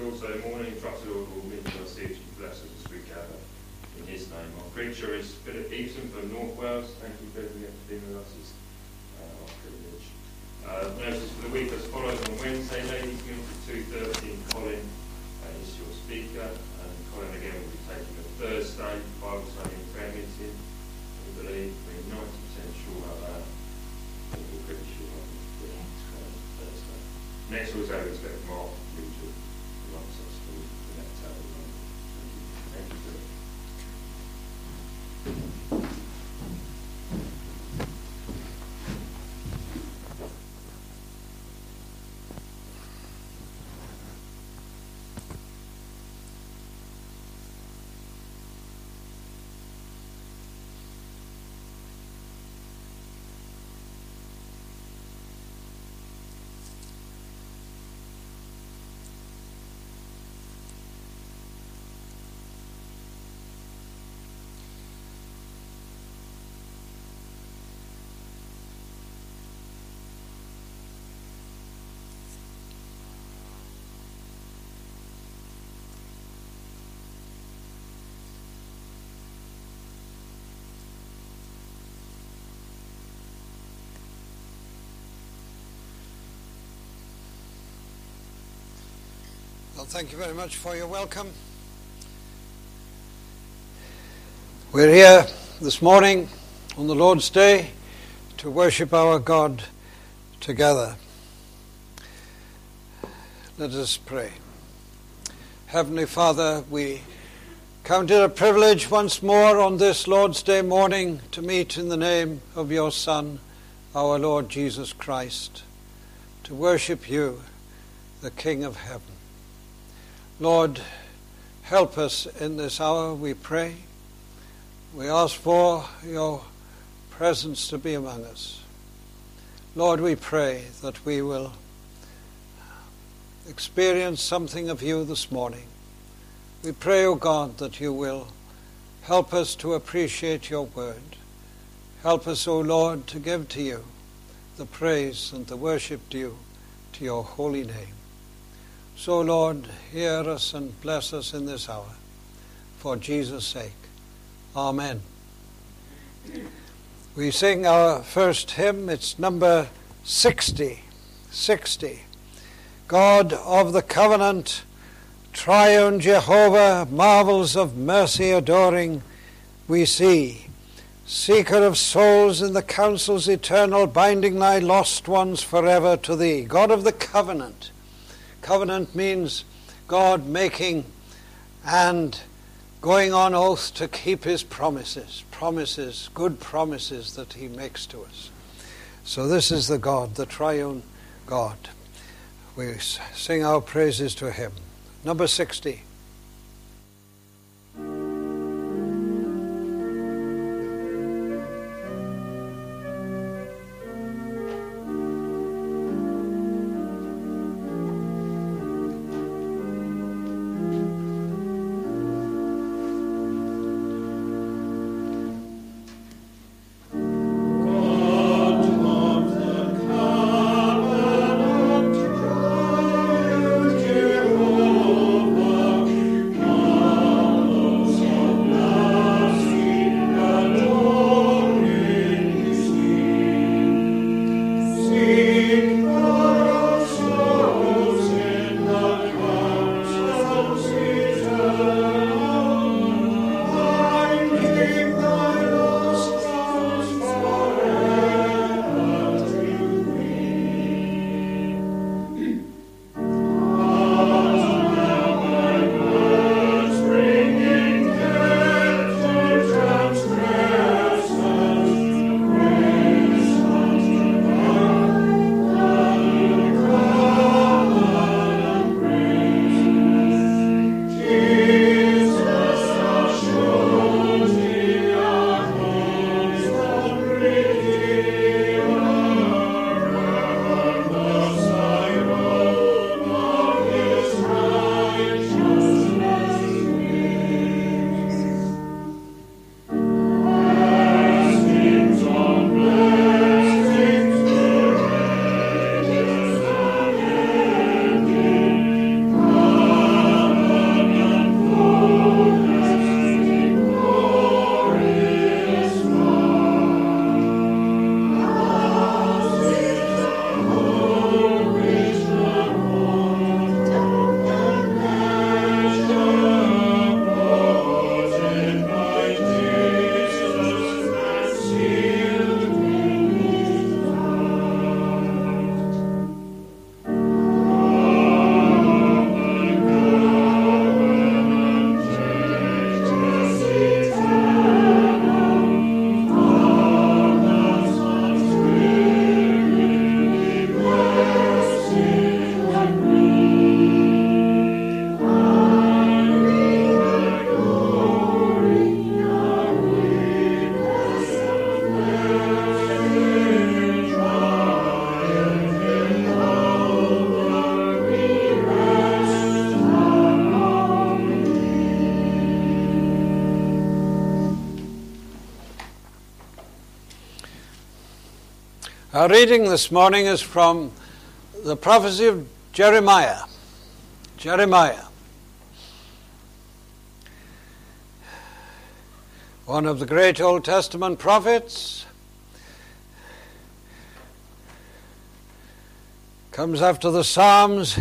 Wednesday morning. Trust the Lord will meet and bless us as we gather in His name. Our preacher is Philip Eaton from North Wales. Thank you, Philip, Well, thank you very much for your welcome. We're here this morning on the Lord's Day to worship our God together. Let us pray. Heavenly Father, we count it a privilege once more on this Lord's Day morning to meet in the name of your Son, our Lord Jesus Christ, to worship you, the King of heaven. Lord, help us in this hour, we pray. We ask for your presence to be among us. Lord, we pray that we will experience something of you this morning. We pray, O oh God, that you will help us to appreciate your word. Help us, O oh Lord, to give to you the praise and the worship due to your holy name. So, Lord, hear us and bless us in this hour. For Jesus' sake. Amen. We sing our first hymn. It's number 60. 60. God of the covenant, triune Jehovah, marvels of mercy adoring, we see. Seeker of souls in the councils eternal, binding thy lost ones forever to thee. God of the covenant, Covenant means God making and going on oath to keep his promises, promises, good promises that he makes to us. So this is the God, the triune God. We sing our praises to him. Number 60. Our reading this morning is from the prophecy of Jeremiah. Jeremiah. One of the great Old Testament prophets. Comes after the Psalms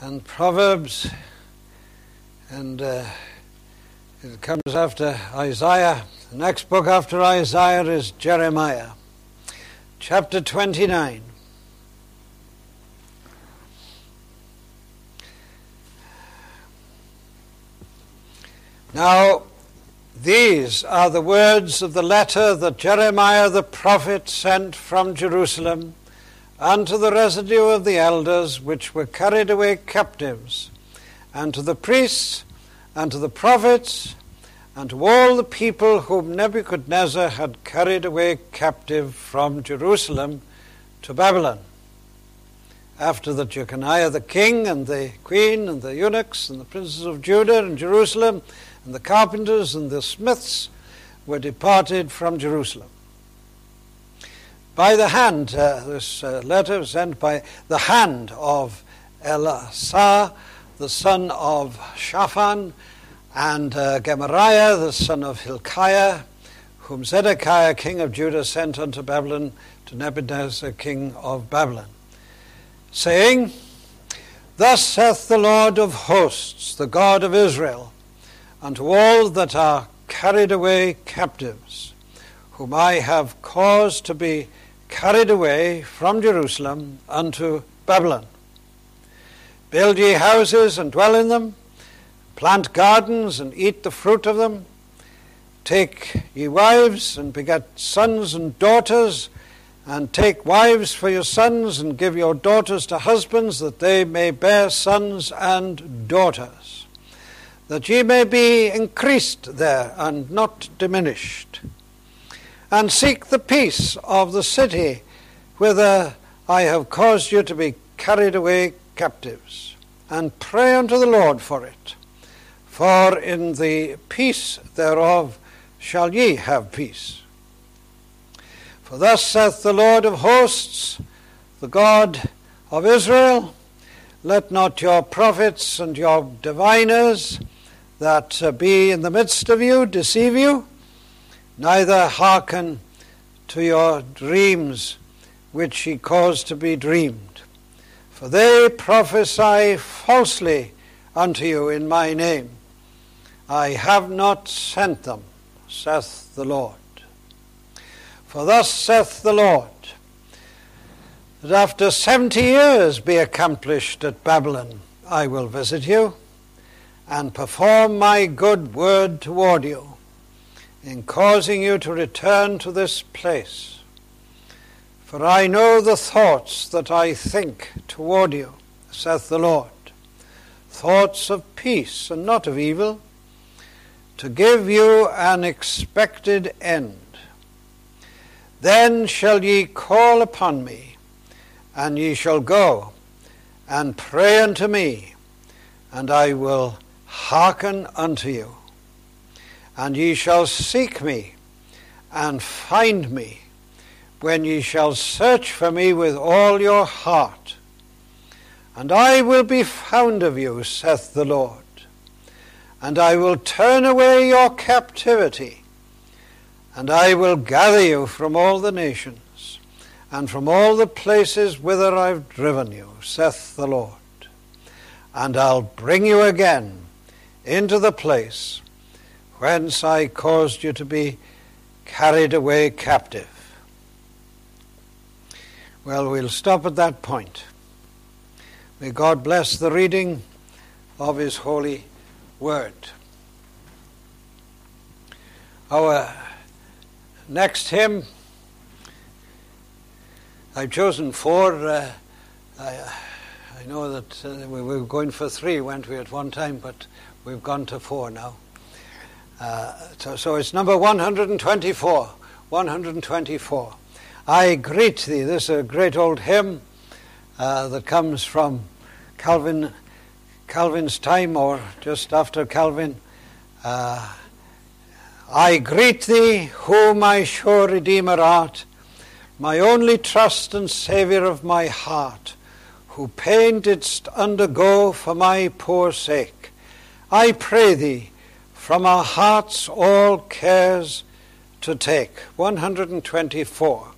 and Proverbs, and uh, it comes after Isaiah. The next book after Isaiah is Jeremiah chapter 29. Now, these are the words of the letter that Jeremiah the prophet sent from Jerusalem unto the residue of the elders which were carried away captives, and to the priests, and to the prophets, and to all the people whom Nebuchadnezzar had carried away captive from Jerusalem to Babylon. After that, Jeconiah the king and the queen and the eunuchs and the princes of Judah and Jerusalem and the carpenters and the smiths were departed from Jerusalem. By the hand, uh, this uh, letter was sent by the hand of Elasah, the son of Shaphan, and uh, Gemariah, the son of Hilkiah, whom Zedekiah, king of Judah, sent unto Babylon to Nebuchadnezzar, king of Babylon, saying, Thus saith the Lord of hosts, the God of Israel, unto all that are carried away captives, whom I have caused to be carried away from Jerusalem unto Babylon. Build ye houses and dwell in them Plant gardens and eat the fruit of them. Take ye wives and beget sons and daughters, and take wives for your sons, and give your daughters to husbands, that they may bear sons and daughters, that ye may be increased there and not diminished. And seek the peace of the city whither I have caused you to be carried away captives, and pray unto the Lord for it for in the peace thereof shall ye have peace. For thus saith the Lord of hosts, the God of Israel, let not your prophets and your diviners that uh, be in the midst of you deceive you, neither hearken to your dreams which he caused to be dreamed. For they prophesy falsely unto you in my name I have not sent them, saith the Lord. For thus saith the Lord, that after seventy years be accomplished at Babylon, I will visit you and perform my good word toward you in causing you to return to this place. For I know the thoughts that I think toward you, saith the Lord, thoughts of peace and not of evil to give you an expected end. Then shall ye call upon me, and ye shall go and pray unto me, and I will hearken unto you. And ye shall seek me and find me when ye shall search for me with all your heart. And I will be found of you, saith the Lord and I will turn away your captivity, and I will gather you from all the nations, and from all the places whither I've driven you, saith the Lord. And I'll bring you again into the place whence I caused you to be carried away captive. Well, we'll stop at that point. May God bless the reading of His holy word. Our next hymn, I've chosen four. Uh, I, I, know that uh, we were going for three, weren't we, at one time, but we've gone to four now. Uh, so, so it's number 124. 124. I greet thee. This is a great old hymn uh, that comes from Calvin Calvin's time or just after Calvin. Uh, I greet thee, who my sure Redeemer art, my only trust and Saviour of my heart, who pain didst undergo for my poor sake, I pray thee, from our hearts all cares to take. 124.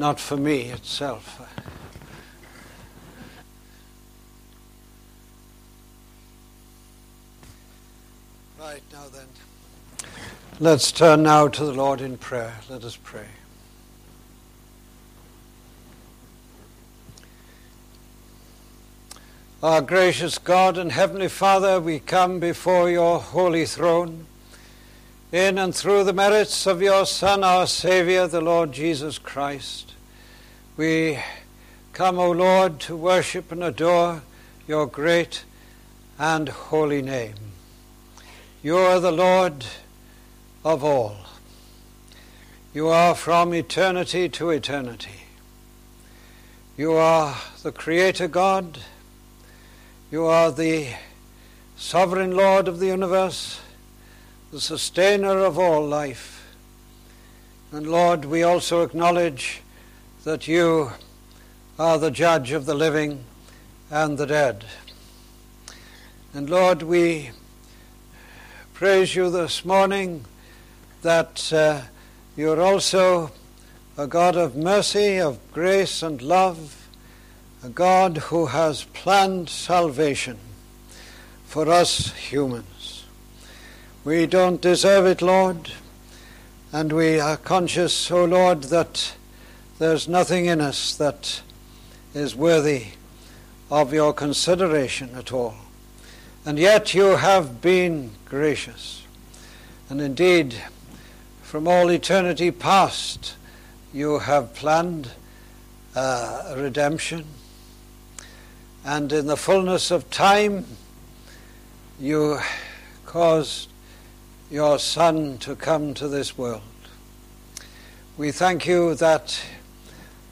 Not for me itself. Right now, then, let's turn now to the Lord in prayer. Let us pray. Our gracious God and Heavenly Father, we come before your holy throne in and through the merits of your Son, our Saviour, the Lord Jesus Christ. We come, O Lord, to worship and adore your great and holy name. You are the Lord of all. You are from eternity to eternity. You are the Creator God. You are the Sovereign Lord of the universe, the Sustainer of all life. And Lord, we also acknowledge that you are the Judge of the living and the dead. And Lord, we praise you this morning that uh, you're also a God of mercy, of grace and love, a God who has planned salvation for us humans. We don't deserve it, Lord, and we are conscious, O oh Lord, that there's nothing in us that is worthy of your consideration at all. And yet you have been gracious. And indeed, from all eternity past, you have planned uh, redemption. And in the fullness of time, you caused your Son to come to this world. We thank you that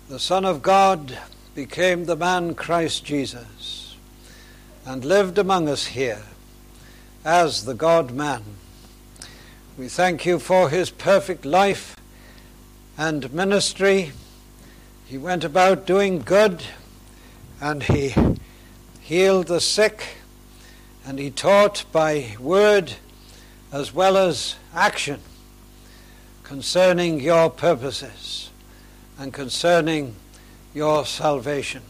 the Son of God became the man Christ Jesus and lived among us here as the God man. We thank you for his perfect life and ministry. He went about doing good and he healed the sick and he taught by word as well as action concerning your purposes and concerning your salvation.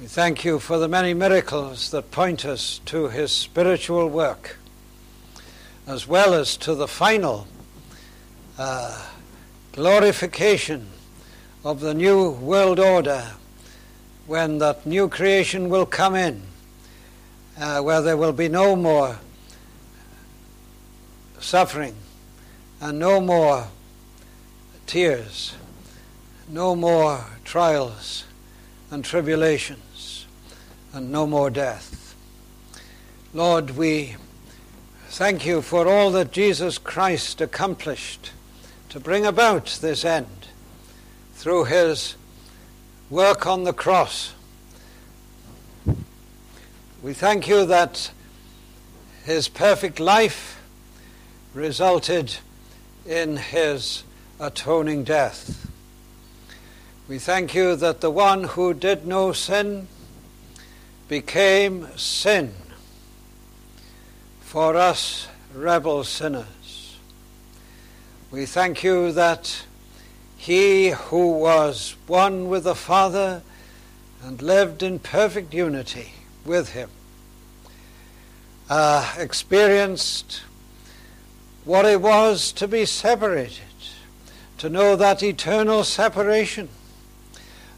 We thank you for the many miracles that point us to his spiritual work, as well as to the final uh, glorification of the new world order when that new creation will come in, uh, where there will be no more suffering and no more tears, no more trials and tribulations, and no more death. Lord, we thank you for all that Jesus Christ accomplished to bring about this end through his work on the cross. We thank you that his perfect life resulted in his atoning death. We thank you that the one who did no sin became sin for us rebel sinners. We thank you that he who was one with the Father and lived in perfect unity with him uh, experienced what it was to be separated, to know that eternal separation,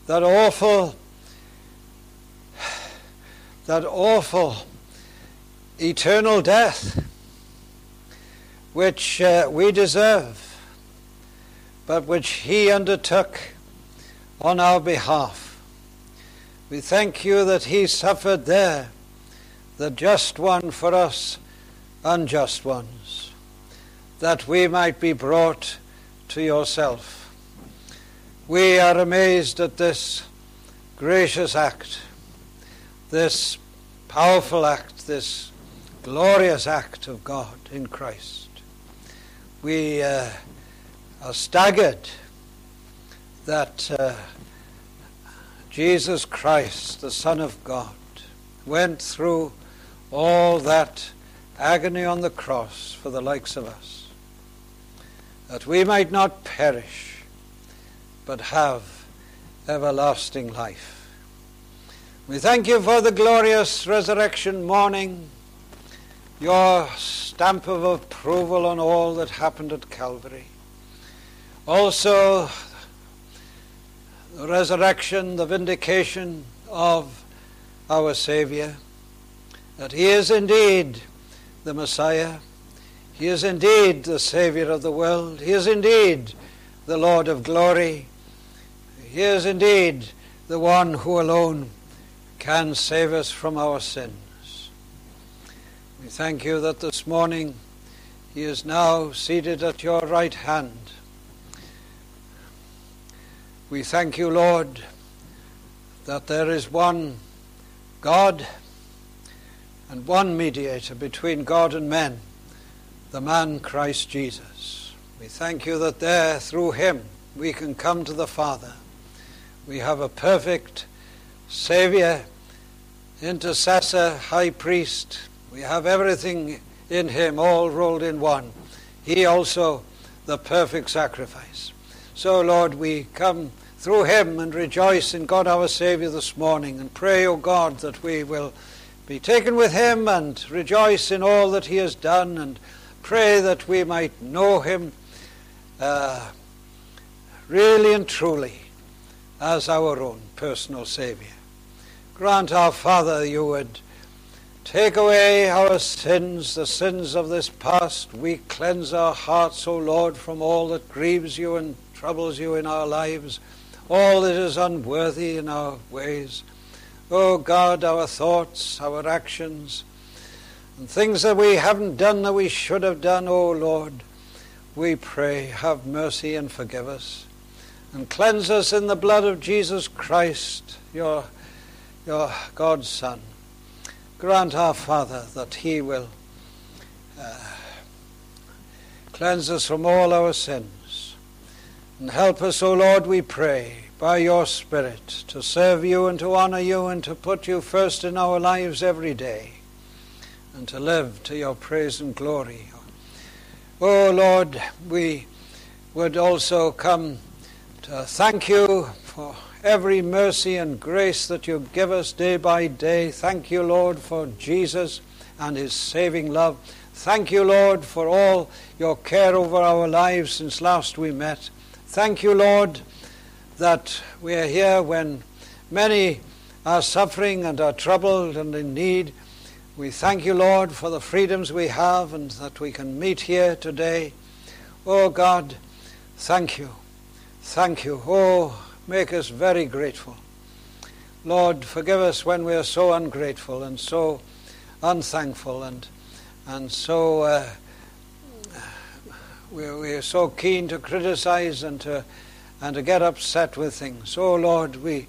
that awful that awful eternal death which uh, we deserve, but which He undertook on our behalf. We thank you that He suffered there, the just one for us, unjust ones, that we might be brought to yourself. We are amazed at this gracious act this powerful act, this glorious act of God in Christ. We uh, are staggered that uh, Jesus Christ, the Son of God, went through all that agony on the cross for the likes of us, that we might not perish, but have everlasting life. We thank you for the glorious resurrection morning, your stamp of approval on all that happened at Calvary. Also, the resurrection, the vindication of our Savior, that He is indeed the Messiah. He is indeed the Savior of the world. He is indeed the Lord of glory. He is indeed the one who alone can save us from our sins. We thank you that this morning he is now seated at your right hand. We thank you, Lord, that there is one God and one mediator between God and men, the man Christ Jesus. We thank you that there, through him, we can come to the Father. We have a perfect Savior, intercessor, high priest. We have everything in him, all rolled in one. He also, the perfect sacrifice. So, Lord, we come through him and rejoice in God our Saviour this morning and pray, O God, that we will be taken with him and rejoice in all that he has done and pray that we might know him uh, really and truly as our own personal Saviour. Grant our Father you would take away our sins, the sins of this past week. Cleanse our hearts, O Lord, from all that grieves you and troubles you in our lives all that is unworthy in our ways. O God, our thoughts, our actions, and things that we haven't done that we should have done, O Lord, we pray, have mercy and forgive us. And cleanse us in the blood of Jesus Christ, your, your God's Son. Grant our Father that He will uh, cleanse us from all our sins and help us, O Lord, we pray, by your Spirit, to serve you and to honor you and to put you first in our lives every day and to live to your praise and glory. O Lord, we would also come to thank you for every mercy and grace that you give us day by day. Thank you, Lord, for Jesus and his saving love. Thank you, Lord, for all your care over our lives since last we met. Thank you, Lord, that we are here when many are suffering and are troubled and in need. We thank you, Lord, for the freedoms we have and that we can meet here today. Oh God, thank you. Thank you. Oh, make us very grateful. Lord, forgive us when we are so ungrateful and so unthankful and, and so. Uh, we're, we're so keen to criticize and to, and to get upset with things. Oh Lord, we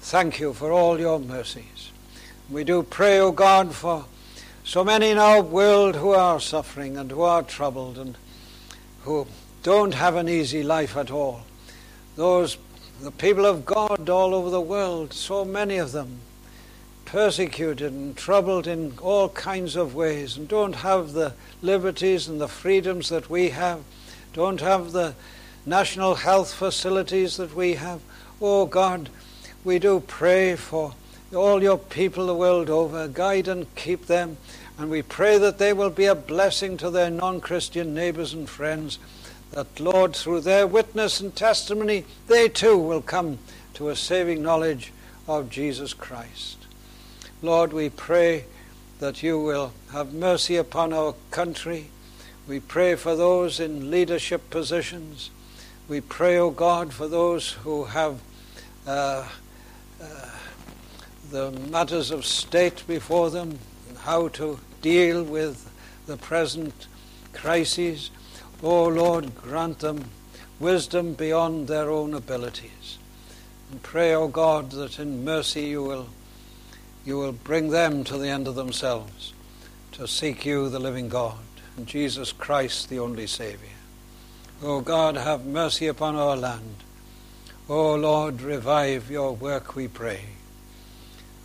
thank you for all your mercies. We do pray, O God, for so many in our world who are suffering and who are troubled and who don't have an easy life at all. Those, the people of God all over the world, so many of them, persecuted and troubled in all kinds of ways and don't have the liberties and the freedoms that we have, don't have the national health facilities that we have. Oh God, we do pray for all your people the world over. Guide and keep them. And we pray that they will be a blessing to their non Christian neighbors and friends. That, Lord, through their witness and testimony, they too will come to a saving knowledge of Jesus Christ. Lord, we pray that you will have mercy upon our country. We pray for those in leadership positions. We pray, O oh God, for those who have uh, the matters of state before them how to deal with the present crises. O oh Lord, grant them wisdom beyond their own abilities. And pray, O oh God, that in mercy you will you will bring them to the end of themselves to seek you, the living God, and Jesus Christ, the only Saviour. O God, have mercy upon our land. O Lord, revive your work, we pray.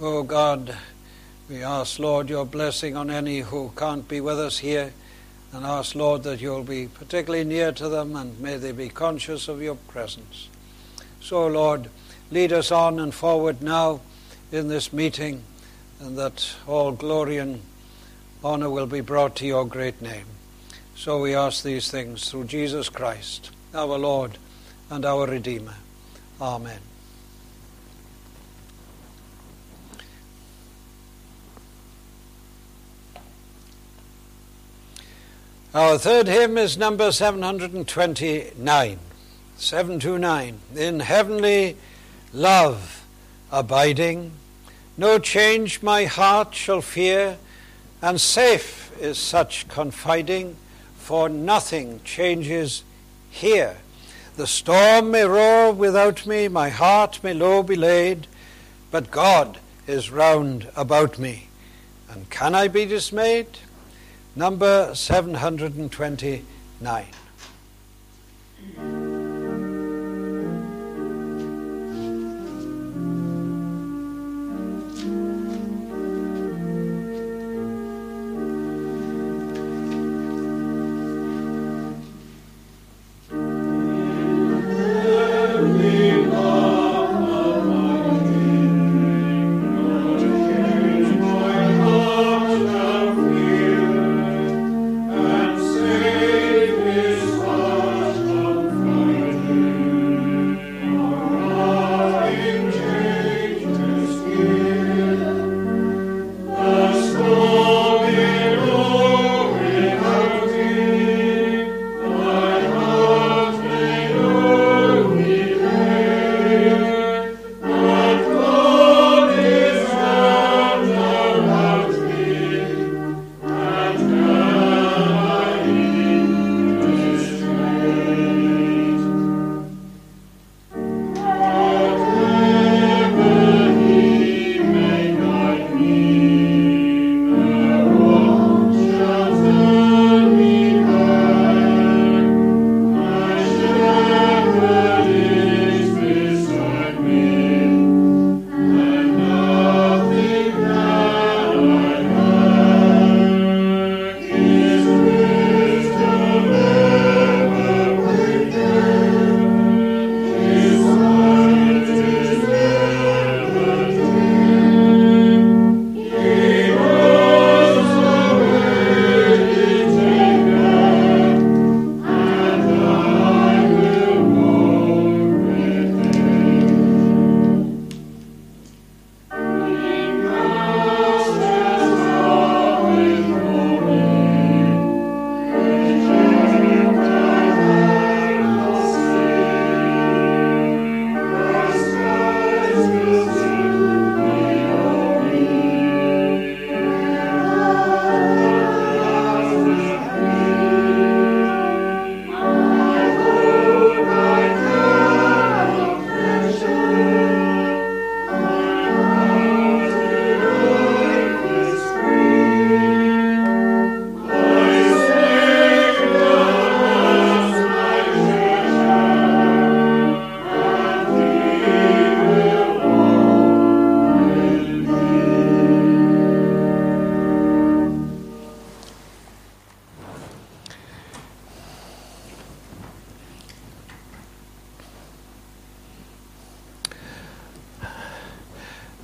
O God, we ask, Lord, your blessing on any who can't be with us here, and ask, Lord, that you'll be particularly near to them and may they be conscious of your presence. So, Lord, lead us on and forward now in this meeting, and that all glory and honor will be brought to your great name. So we ask these things through Jesus Christ, our Lord and our Redeemer. Amen. Our third hymn is number 729. 729. In heavenly love abiding no change my heart shall fear, and safe is such confiding, for nothing changes here. The storm may roar without me, my heart may low be laid, but God is round about me. And can I be dismayed? Number 729.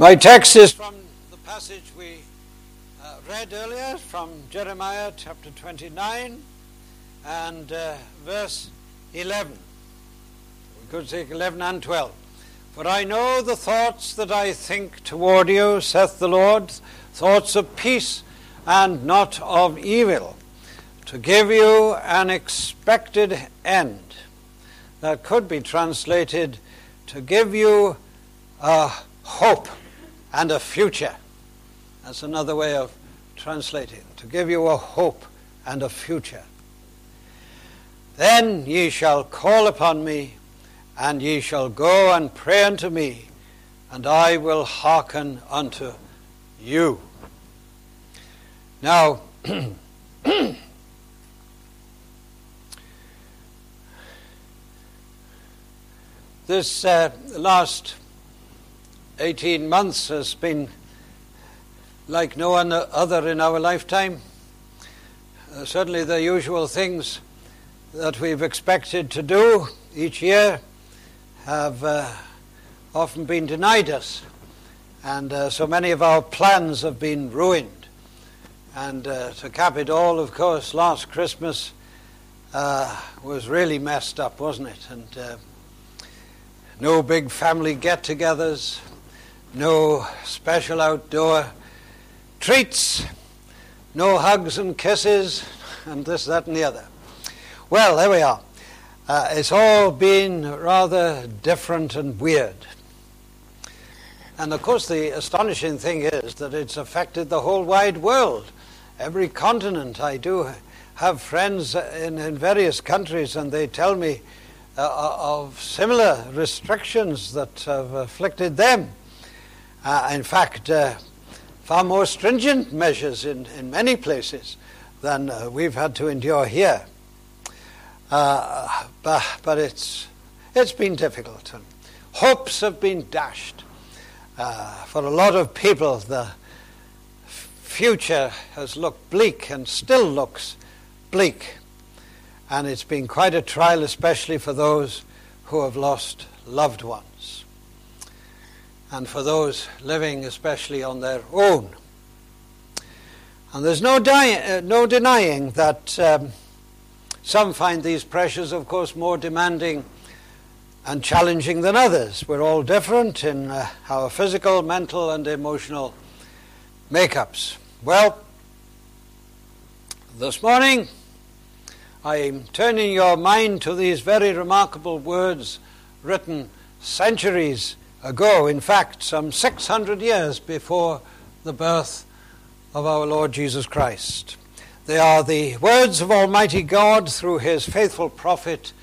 My text is from the passage we uh, read earlier from Jeremiah chapter 29 and uh, verse 11. We could take 11 and 12. For I know the thoughts that I think toward you, saith the Lord, thoughts of peace and not of evil, to give you an expected end. That could be translated to give you a hope and a future. That's another way of translating, to give you a hope and a future. Then ye shall call upon me, and ye shall go and pray unto me, and I will hearken unto you. Now, this uh, last 18 months has been like no other in our lifetime. Uh, certainly, the usual things that we've expected to do each year have uh, often been denied us. And uh, so many of our plans have been ruined. And uh, to cap it all, of course, last Christmas uh, was really messed up, wasn't it? And uh, no big family get togethers, no special outdoor treats, no hugs and kisses, and this, that, and the other. Well, there we are. Uh, it's all been rather different and weird. And of course, the astonishing thing is that it's affected the whole wide world every continent. I do have friends in, in various countries, and they tell me uh, of similar restrictions that have afflicted them. Uh, in fact, uh, far more stringent measures in, in many places than uh, we've had to endure here. Uh, but, but it's, it's been difficult, and hopes have been dashed. Uh, for a lot of people, the future has looked bleak and still looks bleak. And it's been quite a trial, especially for those who have lost loved ones. And for those living especially on their own. And there's no, di- uh, no denying that um, some find these pressures, of course, more demanding and challenging than others. We're all different in uh, our physical, mental, and emotional makeups. Well, this morning, I'm turning your mind to these very remarkable words written centuries ago, in fact, some 600 years before the birth of our Lord Jesus Christ. They are the words of Almighty God through his faithful prophet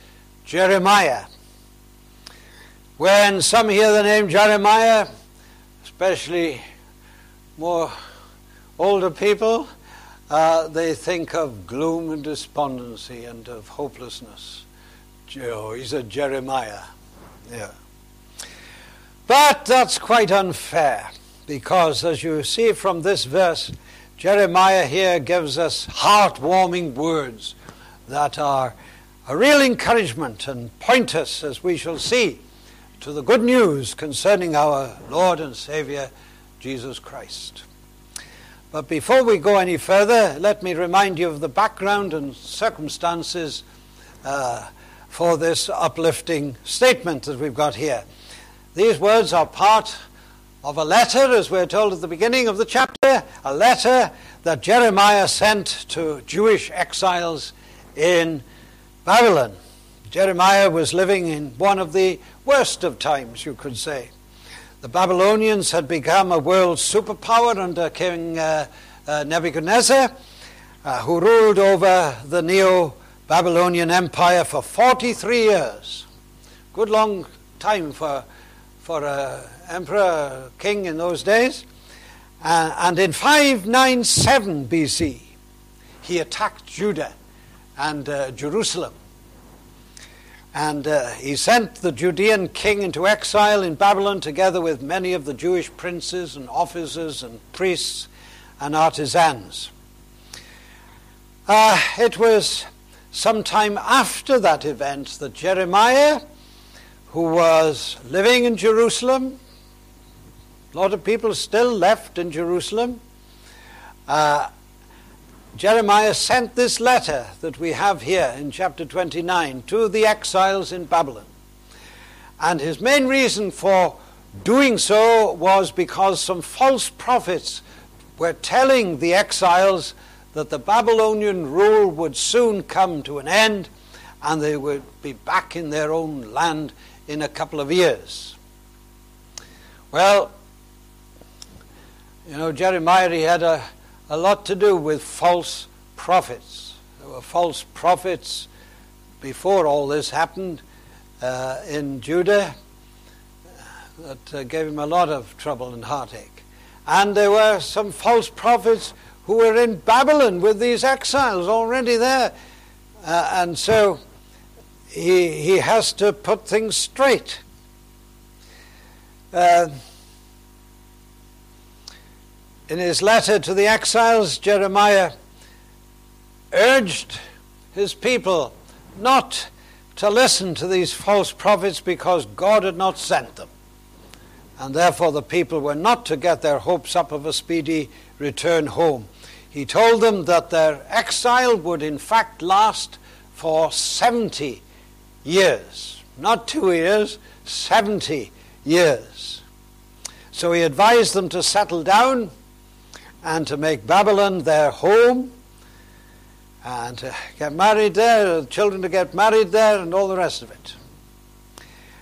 Jeremiah. When some hear the name Jeremiah, especially more older people, uh, they think of gloom and despondency and of hopelessness. Oh, he's a Jeremiah. Yeah. But that's quite unfair because, as you see from this verse, Jeremiah here gives us heartwarming words that are a real encouragement and point us, as we shall see, to the good news concerning our Lord and Savior, Jesus Christ. But before we go any further, let me remind you of the background and circumstances uh, for this uplifting statement that we've got here. These words are part of a letter, as we're told at the beginning of the chapter, a letter that Jeremiah sent to Jewish exiles in Babylon. Jeremiah was living in one of the worst of times, you could say. The Babylonians had become a world superpower under King uh, uh, Nebuchadnezzar, uh, who ruled over the Neo Babylonian Empire for 43 years. Good long time for, for an emperor, king in those days. Uh, and in 597 BC, he attacked Judah and uh, Jerusalem. And uh, he sent the Judean king into exile in Babylon together with many of the Jewish princes and officers and priests and artisans. Uh, it was sometime after that event that Jeremiah, who was living in Jerusalem, a lot of people still left in Jerusalem, uh, Jeremiah sent this letter that we have here in chapter 29 to the exiles in Babylon. And his main reason for doing so was because some false prophets were telling the exiles that the Babylonian rule would soon come to an end and they would be back in their own land in a couple of years. Well, you know, Jeremiah, had a a lot to do with false prophets. There were false prophets before all this happened uh, in Judah that uh, gave him a lot of trouble and heartache. And there were some false prophets who were in Babylon with these exiles already there. Uh, and so he, he has to put things straight. Uh, in his letter to the exiles, Jeremiah urged his people not to listen to these false prophets because God had not sent them. And therefore, the people were not to get their hopes up of a speedy return home. He told them that their exile would in fact last for 70 years. Not two years, 70 years. So he advised them to settle down and to make Babylon their home and to get married there, children to get married there, and all the rest of it.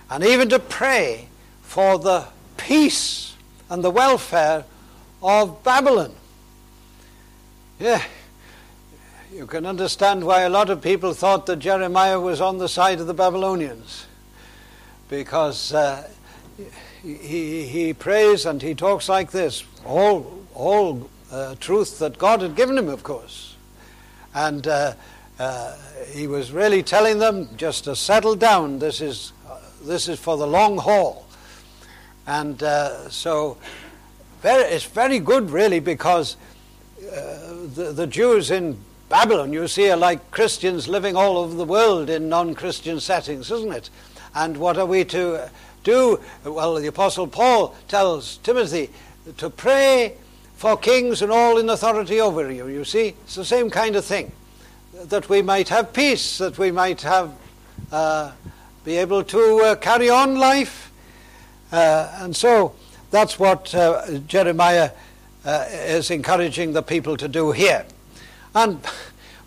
And even to pray for the peace and the welfare of Babylon. Yeah, you can understand why a lot of people thought that Jeremiah was on the side of the Babylonians. Because uh, he, he prays and he talks like this all, all uh, truth that God had given him, of course. And uh, uh he was really telling them just to settle down. This is, uh, this is for the long haul. And uh, so very, it's very good, really, because the, the Jews in Babylon, you see, are like Christians living all over the world in non Christian settings, isn't it? And what are we to do? Well, the Apostle Paul tells Timothy to pray for kings and all in authority over you. You see, it's the same kind of thing. That we might have peace, that we might have uh, be able to uh, carry on life. Uh, and so that's what uh, Jeremiah uh, is encouraging the people to do here. And,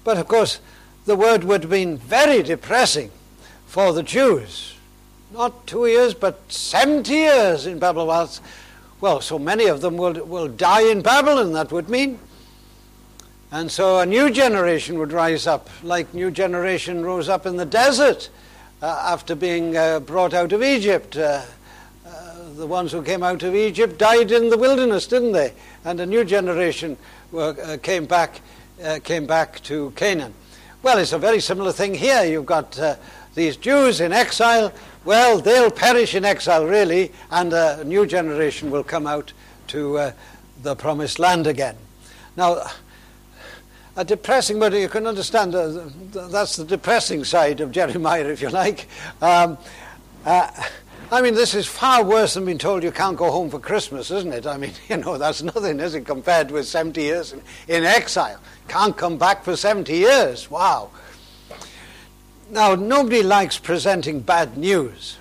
but of course, the word would have been very depressing for the Jews. Not two years, but 70 years in Babylon. Well, so many of them will, will die in Babylon, that would mean. And so a new generation would rise up, like new generation rose up in the desert uh, after being uh, brought out of Egypt. Uh, the ones who came out of Egypt died in the wilderness, didn't they? And a new generation were, uh, came back, uh, came back to Canaan. Well, it's a very similar thing here. You've got uh, these Jews in exile. Well, they'll perish in exile, really, and a new generation will come out to uh, the promised land again. Now, a depressing, but you can understand uh, that's the depressing side of Jeremiah, if you like. Um, uh, I mean, this is far worse than being told you can't go home for Christmas, isn't it? I mean, you know, that's nothing, is it, compared with 70 years in, in exile. Can't come back for 70 years. Wow. Now, nobody likes presenting bad news.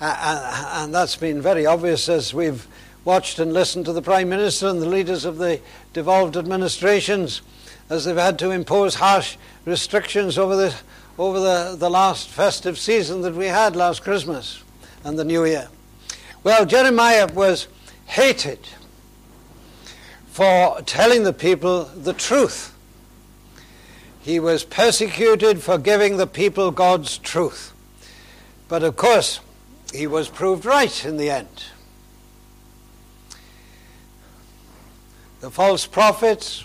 Uh, and that's been very obvious as we've watched and listened to the Prime Minister and the leaders of the devolved administrations as they've had to impose harsh restrictions over the, over the, the last festive season that we had last Christmas and the new year. Well, Jeremiah was hated for telling the people the truth. He was persecuted for giving the people God's truth. But of course, he was proved right in the end. The false prophets,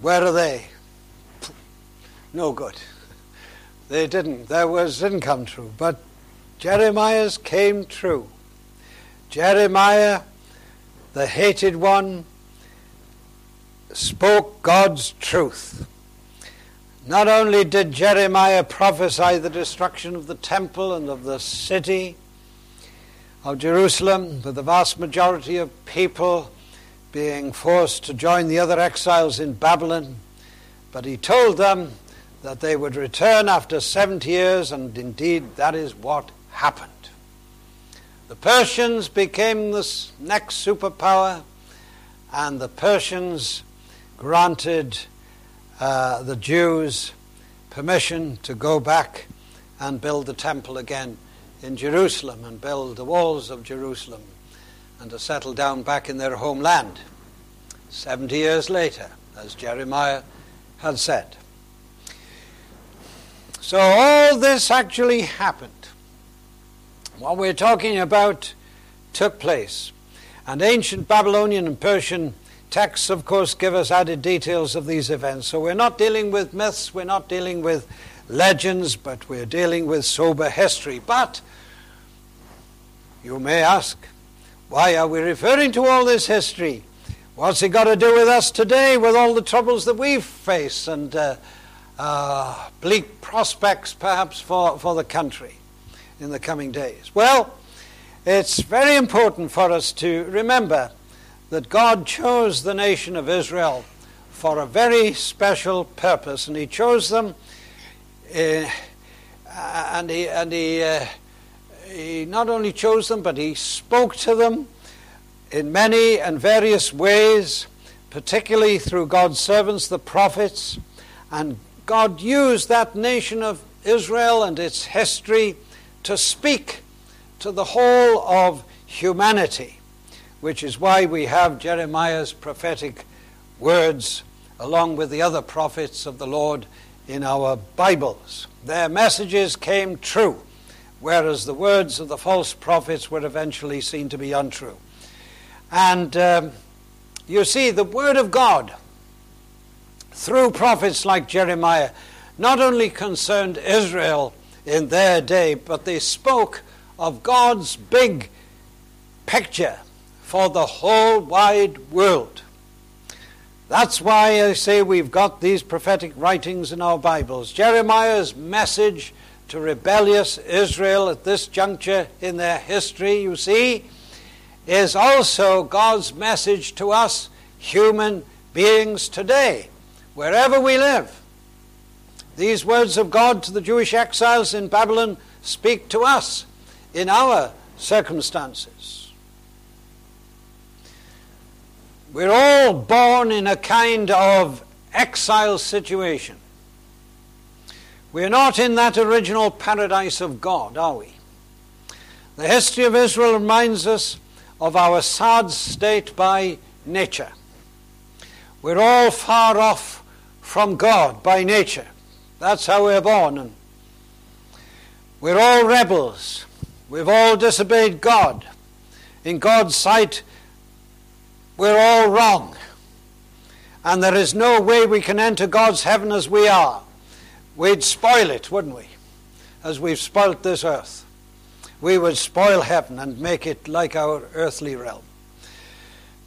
where are they? No good. They didn't. Their words didn't come true. But Jeremiah's came true. Jeremiah, the hated one, spoke God's truth. Not only did Jeremiah prophesy the destruction of the temple and of the city of Jerusalem, with the vast majority of people being forced to join the other exiles in Babylon, but he told them that they would return after 70 years, and indeed that is what happened. The Persians became the next superpower, and the Persians granted uh, the Jews permission to go back and build the temple again in Jerusalem and build the walls of Jerusalem and to settle down back in their homeland 70 years later, as Jeremiah had said. So all this actually happened what we're talking about took place. And ancient Babylonian and Persian texts, of course, give us added details of these events. So we're not dealing with myths, we're not dealing with legends, but we're dealing with sober history. But you may ask, why are we referring to all this history? What's it got to do with us today, with all the troubles that we face and uh, uh, bleak prospects, perhaps, for, for the country? In the coming days? Well, it's very important for us to remember that God chose the nation of Israel for a very special purpose, and He chose them, uh, and He and He, uh, he not only chose them, but He spoke to them in many and various ways, particularly through God's servants, the prophets, and God used that nation of Israel and its history to speak to the whole of humanity, which is why we have Jeremiah's prophetic words along with the other prophets of the Lord in our Bibles. Their messages came true, whereas the words of the false prophets were eventually seen to be untrue. And um, you see, the Word of God, through prophets like Jeremiah, not only concerned Israel in their day, but they spoke of God's big picture for the whole wide world. That's why I say we've got these prophetic writings in our Bibles. Jeremiah's message to rebellious Israel at this juncture in their history, you see, is also God's message to us human beings today, wherever we live. These words of God to the Jewish exiles in Babylon speak to us in our circumstances. We're all born in a kind of exile situation. We're not in that original paradise of God, are we? The history of Israel reminds us of our sad state by nature. We're all far off from God by nature. That's how we're born. And we're all rebels. We've all disobeyed God. In God's sight, we're all wrong. And there is no way we can enter God's heaven as we are. We'd spoil it, wouldn't we? As we've spoilt this earth. We would spoil heaven and make it like our earthly realm.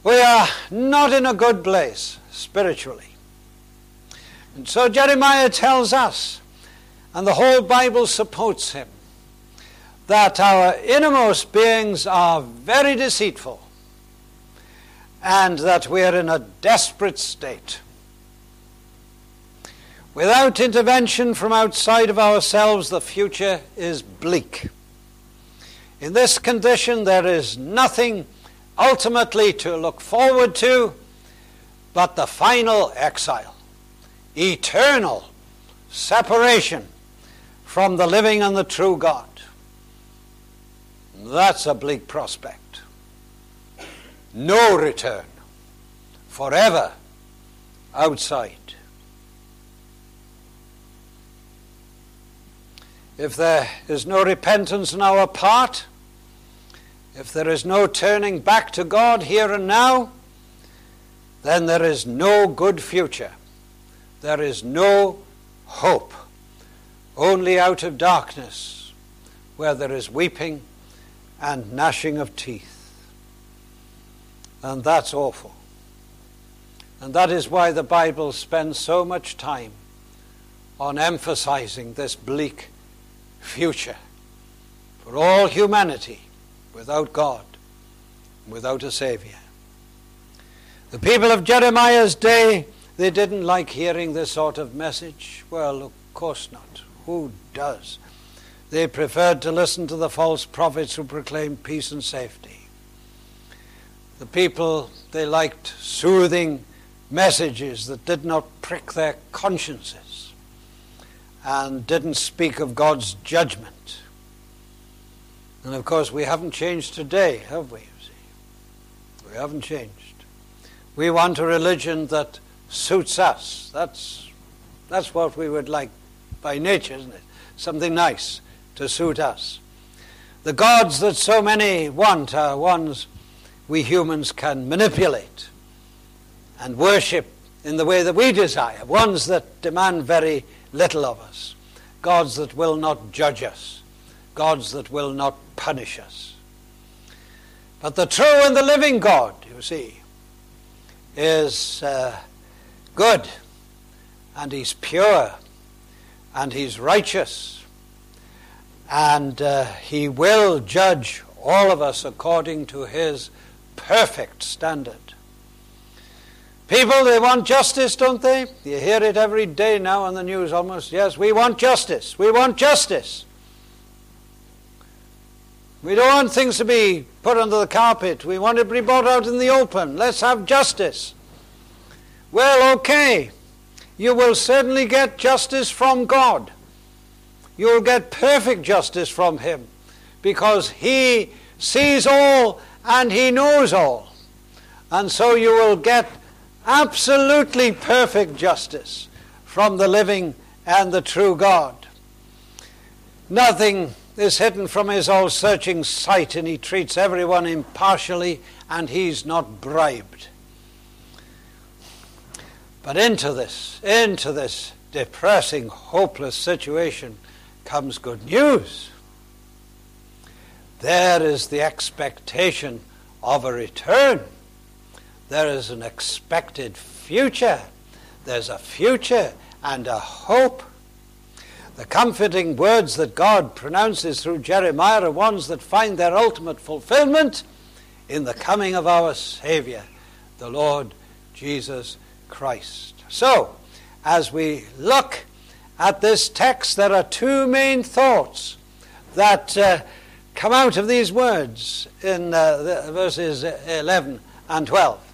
We are not in a good place spiritually. And so Jeremiah tells us, and the whole Bible supports him, that our innermost beings are very deceitful and that we are in a desperate state. Without intervention from outside of ourselves, the future is bleak. In this condition, there is nothing ultimately to look forward to but the final exile, eternal separation from the living and the true God. That's a bleak prospect no return, forever outside. If there is no repentance on our part, if there is no turning back to God here and now, then there is no good future. There is no hope. Only out of darkness, where there is weeping and gnashing of teeth. And that's awful. And that is why the Bible spends so much time on emphasizing this bleak future for all humanity without God, without a Savior. The people of Jeremiah's day, they didn't like hearing this sort of message. Well, of course not. Who does? They preferred to listen to the false prophets who proclaimed peace and safety. The people, they liked soothing messages that did not prick their consciences and didn't speak of God's judgment. And of course, we haven't changed today, have we? We haven't changed. We want a religion that suits us. That's, that's what we would like by nature, isn't it? Something nice to suit us. The gods that so many want are ones we humans can manipulate and worship in the way that we desire, ones that demand very little of us, gods that will not judge us, gods that will not punish us. But the true and the living God, you see, is uh, good, and He's pure, and He's righteous, and uh, He will judge all of us according to His perfect standard. People, they want justice, don't they? You hear it every day now on the news almost. Yes, we want justice. We want justice. We don't want things to be put under the carpet. We want it to be brought out in the open. Let's have justice. Well, okay. You will certainly get justice from God. You'll get perfect justice from Him because He sees all and he knows all. And so you will get absolutely perfect justice from the living and the true God. Nothing is hidden from his all searching sight, and he treats everyone impartially, and he's not bribed. But into this, into this depressing, hopeless situation comes good news. There is the expectation of a return. There is an expected future. There's a future and a hope. The comforting words that God pronounces through Jeremiah are ones that find their ultimate fulfillment in the coming of our Savior, the Lord Jesus Christ. So, as we look at this text, there are two main thoughts that uh, come out of these words in uh, verses 11 and 12.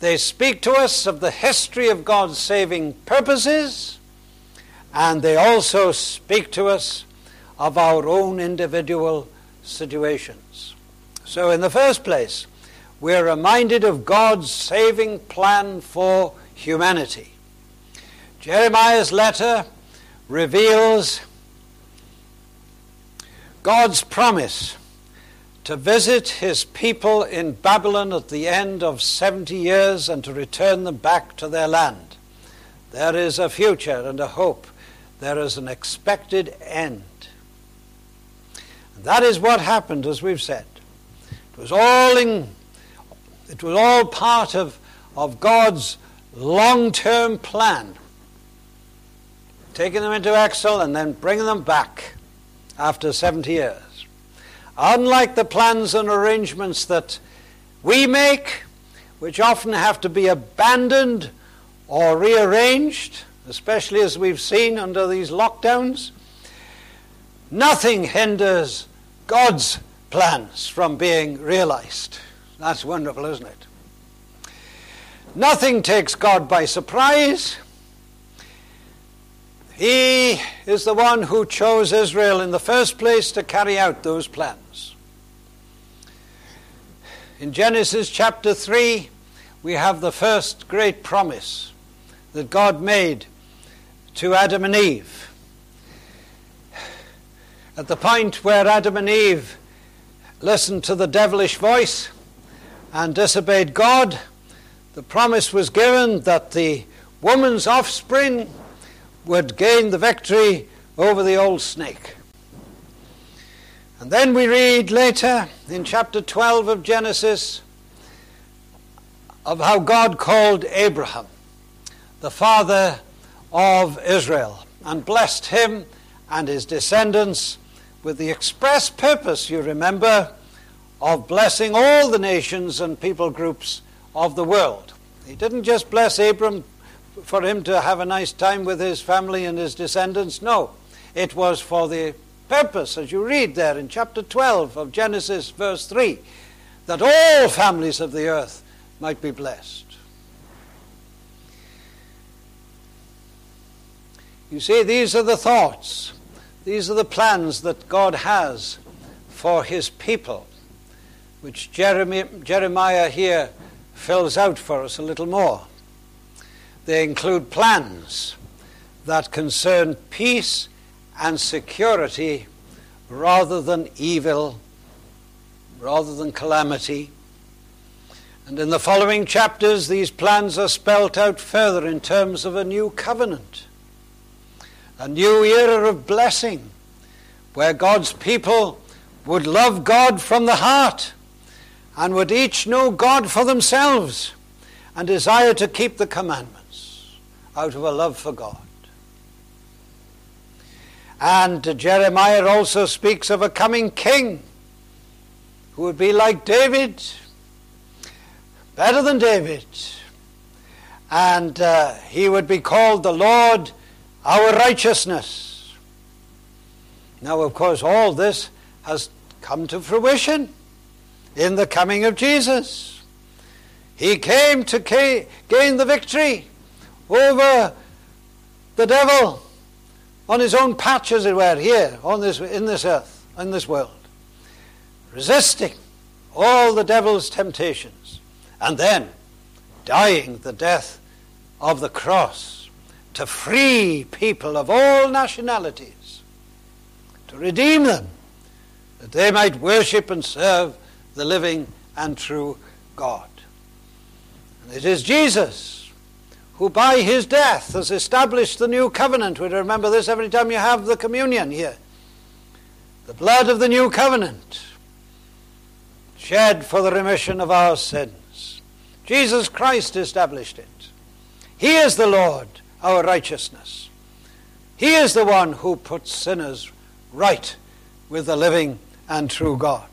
They speak to us of the history of God's saving purposes, and they also speak to us of our own individual situations. So, in the first place, we're reminded of God's saving plan for humanity. Jeremiah's letter reveals God's promise to visit his people in Babylon at the end of 70 years and to return them back to their land. There is a future and a hope. There is an expected end. And that is what happened, as we've said. It was all in, it was all part of, of God's long-term plan. Taking them into exile and then bringing them back after 70 years. Unlike the plans and arrangements that we make, which often have to be abandoned or rearranged, especially as we've seen under these lockdowns, nothing hinders God's plans from being realized. That's wonderful, isn't it? Nothing takes God by surprise. He is the one who chose Israel in the first place to carry out those plans. In Genesis chapter 3, we have the first great promise that God made to Adam and Eve. At the point where Adam and Eve listened to the devilish voice and disobeyed God, the promise was given that the woman's offspring would gain the victory over the old snake. And then we read later in chapter 12 of Genesis of how God called Abraham, the father of Israel, and blessed him and his descendants with the express purpose, you remember, of blessing all the nations and people groups of the world. He didn't just bless Abram for him to have a nice time with his family and his descendants. No, it was for the purpose, as you read there in chapter 12 of Genesis, verse 3, that all families of the earth might be blessed. You see, these are the thoughts, these are the plans that God has for his people, which Jeremiah here fills out for us a little more. They include plans that concern peace and security rather than evil, rather than calamity. And in the following chapters, these plans are spelt out further in terms of a new covenant, a new era of blessing, where God's people would love God from the heart and would each know God for themselves and desire to keep the commandments out of a love for God. And Jeremiah also speaks of a coming king who would be like David, better than David. And uh, he would be called the Lord our righteousness. Now, of course, all this has come to fruition in the coming of Jesus. He came to gain the victory over the devil on his own patch, as it were, here on this, in this earth, in this world, resisting all the devil's temptations. And then, dying the death of the cross to free people of all nationalities, to redeem them, that they might worship and serve the living and true God. And it is Jesus who, by his death, has established the new covenant. We remember this every time you have the communion here. The blood of the new covenant, shed for the remission of our sins. Jesus Christ established it. He is the Lord, our righteousness. He is the one who puts sinners right with the living and true God.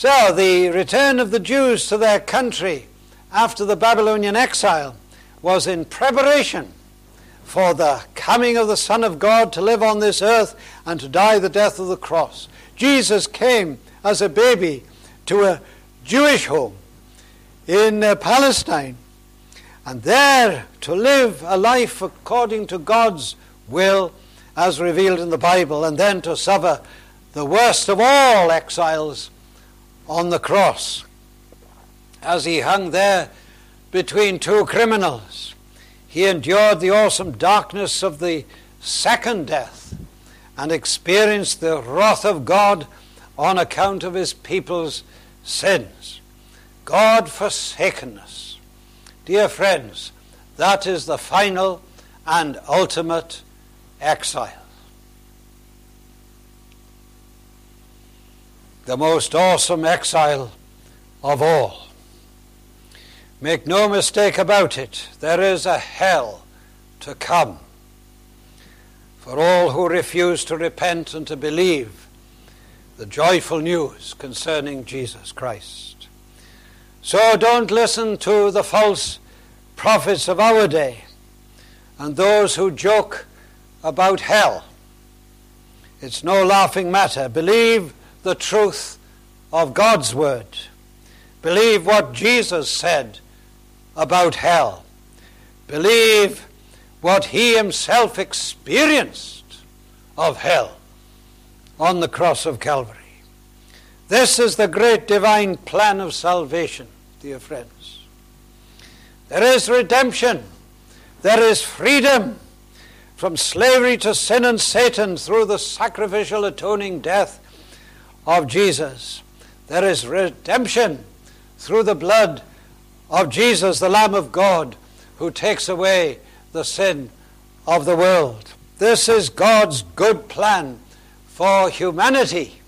So, the return of the Jews to their country after the Babylonian exile was in preparation for the coming of the Son of God to live on this earth and to die the death of the cross. Jesus came as a baby to a Jewish home in uh, Palestine and there to live a life according to God's will as revealed in the Bible and then to suffer the worst of all exiles on the cross as he hung there between two criminals. He endured the awesome darkness of the second death and experienced the wrath of God on account of his people's sins. God forsakenness. Dear friends, that is the final and ultimate exile. The most awesome exile of all. Make no mistake about it, there is a hell to come for all who refuse to repent and to believe the joyful news concerning Jesus Christ. So don't listen to the false prophets of our day and those who joke about hell. It's no laughing matter. Believe the truth of God's word. Believe what Jesus said about hell. Believe what he himself experienced of hell on the cross of Calvary. This is the great divine plan of salvation, dear friends. There is redemption, there is freedom from slavery to sin and Satan through the sacrificial atoning death of Jesus. There is redemption through the blood of Jesus, the Lamb of God, who takes away the sin of the world. This is God's good plan for humanity.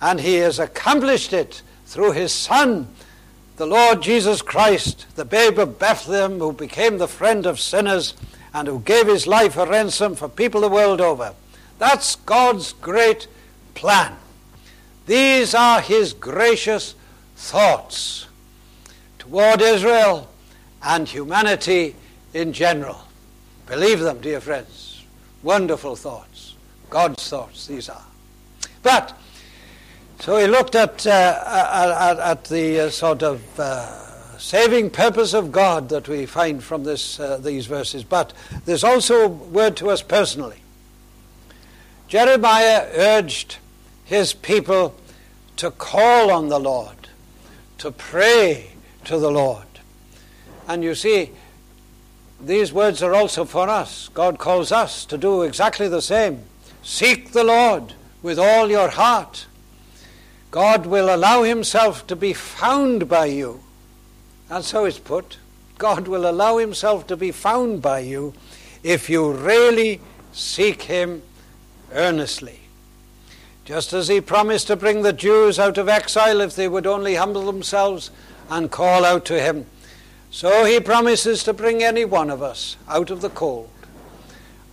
And He has accomplished it through His Son, the Lord Jesus Christ, the babe of Bethlehem, who became the friend of sinners and who gave His life a ransom for people the world over. That's God's great plan. These are His gracious thoughts toward Israel and humanity in general. Believe them, dear friends. Wonderful thoughts. God's thoughts, these are. But, so he looked at, uh, at, at, the uh, sort of uh, saving purpose of God that we find from this, uh, these verses. But there's also a word to us personally. Jeremiah urged his people to call on the Lord, to pray to the Lord. And you see, these words are also for us. God calls us to do exactly the same. Seek the Lord with all your heart. God will allow himself to be found by you. And so it's put. God will allow himself to be found by you if you really seek him earnestly. Just as he promised to bring the Jews out of exile if they would only humble themselves and call out to him. So he promises to bring any one of us out of the cold,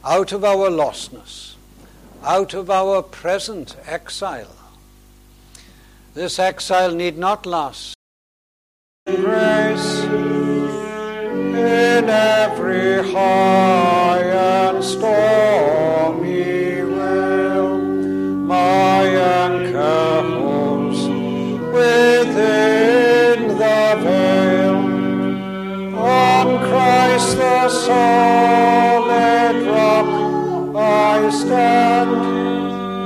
out of our lostness, out of our present exile. This exile need not last. Grace in every high and stormy solid rock I stand,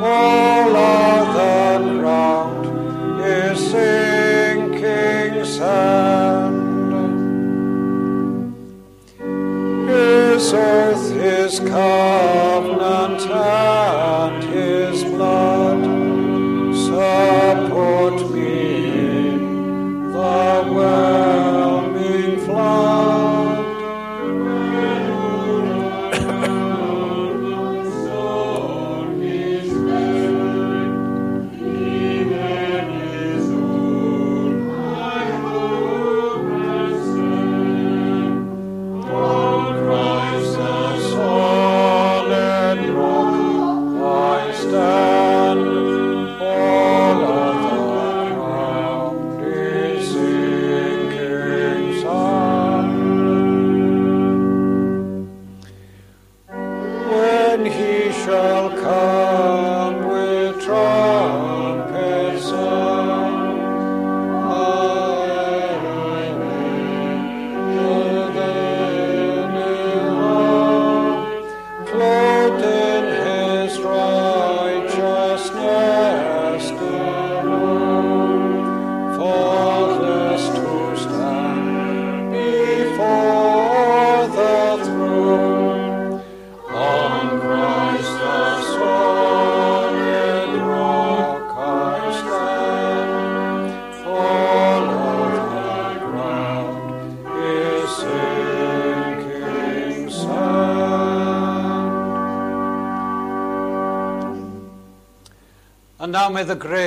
all other ground is sinking sand. His earth, is. kind.